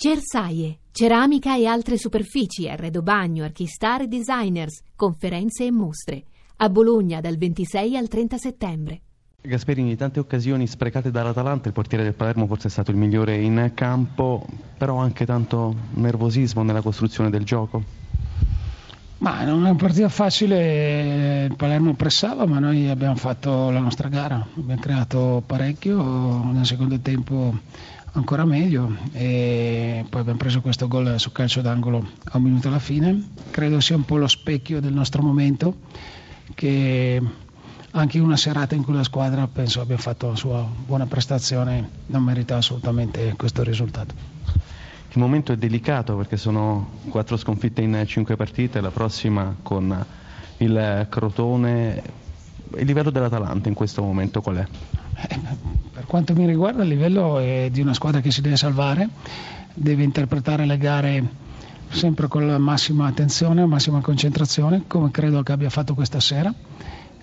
Cersaie, ceramica e altre superfici, arredo bagno, archistar e designers, conferenze e mostre. A Bologna dal 26 al 30 settembre. Gasperini, tante occasioni sprecate dall'Atalanta, il portiere del Palermo forse è stato il migliore in campo, però anche tanto nervosismo nella costruzione del gioco. Ma non è una partita facile, il Palermo pressava, ma noi abbiamo fatto la nostra gara, abbiamo creato parecchio, nel secondo tempo ancora meglio e poi abbiamo preso questo gol su calcio d'angolo a un minuto alla fine. Credo sia un po' lo specchio del nostro momento che anche in una serata in cui la squadra penso abbia fatto la sua buona prestazione non merita assolutamente questo risultato. Il momento è delicato perché sono quattro sconfitte in cinque partite, la prossima con il Crotone. Il livello dell'Atalanta in questo momento qual è? Eh, quanto mi riguarda il livello è di una squadra che si deve salvare, deve interpretare le gare sempre con la massima attenzione, massima concentrazione, come credo che abbia fatto questa sera,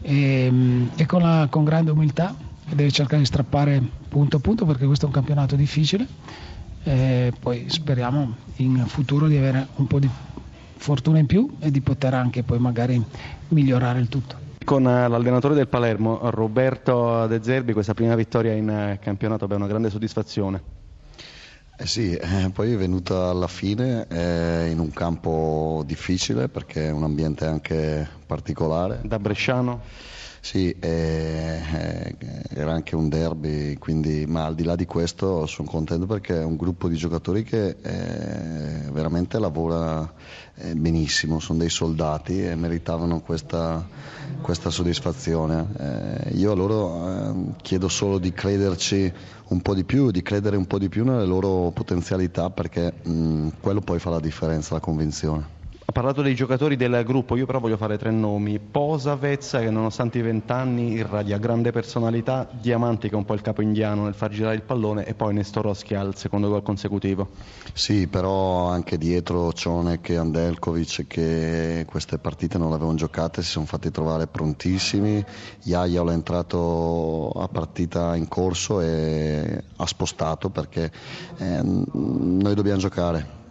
e, e con, la, con grande umiltà deve cercare di strappare punto a punto perché questo è un campionato difficile. E poi speriamo in futuro di avere un po' di fortuna in più e di poter anche poi magari migliorare il tutto con eh, l'allenatore del Palermo, Roberto De Zerbi, questa prima vittoria in eh, campionato è una grande soddisfazione. Eh sì, eh, poi è venuta alla fine eh, in un campo difficile perché è un ambiente anche particolare. Da Bresciano? Sì, eh, era anche un derby, quindi, ma al di là di questo sono contento perché è un gruppo di giocatori che veramente lavora eh, benissimo, sono dei soldati e meritavano questa, questa soddisfazione. Eh, io a loro ehm, chiedo solo di crederci un po' di più, di credere un po' di più nelle loro potenzialità perché mh, quello poi fa la differenza, la convinzione. Parlato dei giocatori del gruppo, io però voglio fare tre nomi. Posa Vezza che nonostante i vent'anni irradia grande personalità, Diamanti che è un po' il capo indiano nel far girare il pallone e poi Nestorowski al secondo gol consecutivo. Sì, però anche dietro Cionek e Andelkovic che queste partite non le avevano giocate si sono fatti trovare prontissimi. Iaia è entrato a partita in corso e ha spostato perché eh, noi dobbiamo giocare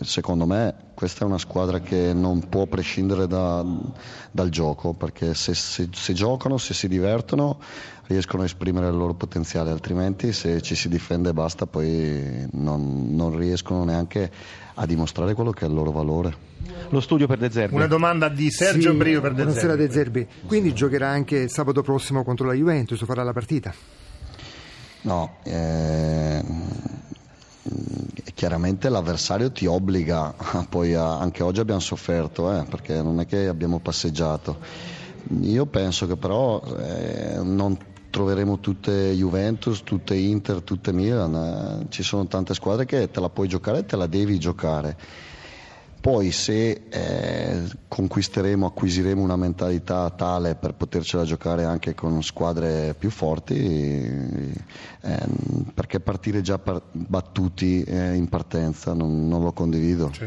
secondo me questa è una squadra che non può prescindere da, dal gioco perché se, se, se, giocano, se si divertono riescono a esprimere il loro potenziale altrimenti se ci si difende basta poi non, non riescono neanche a dimostrare quello che è il loro valore. Lo studio per De Zerbi. Una domanda di Sergio sì, Brio per De Zerbi. Buonasera De Zerbi. Quindi giocherà anche sabato prossimo contro la Juventus, farà la partita? No, eh, chiaramente l'avversario ti obbliga, poi anche oggi abbiamo sofferto eh, perché non è che abbiamo passeggiato. Io penso che però eh, non troveremo tutte Juventus, tutte Inter, tutte Milan, eh, ci sono tante squadre che te la puoi giocare e te la devi giocare poi se eh, conquisteremo, acquisiremo una mentalità tale per potercela giocare anche con squadre più forti, eh, perché partire già par- battuti eh, in partenza non, non lo condivido. Certo.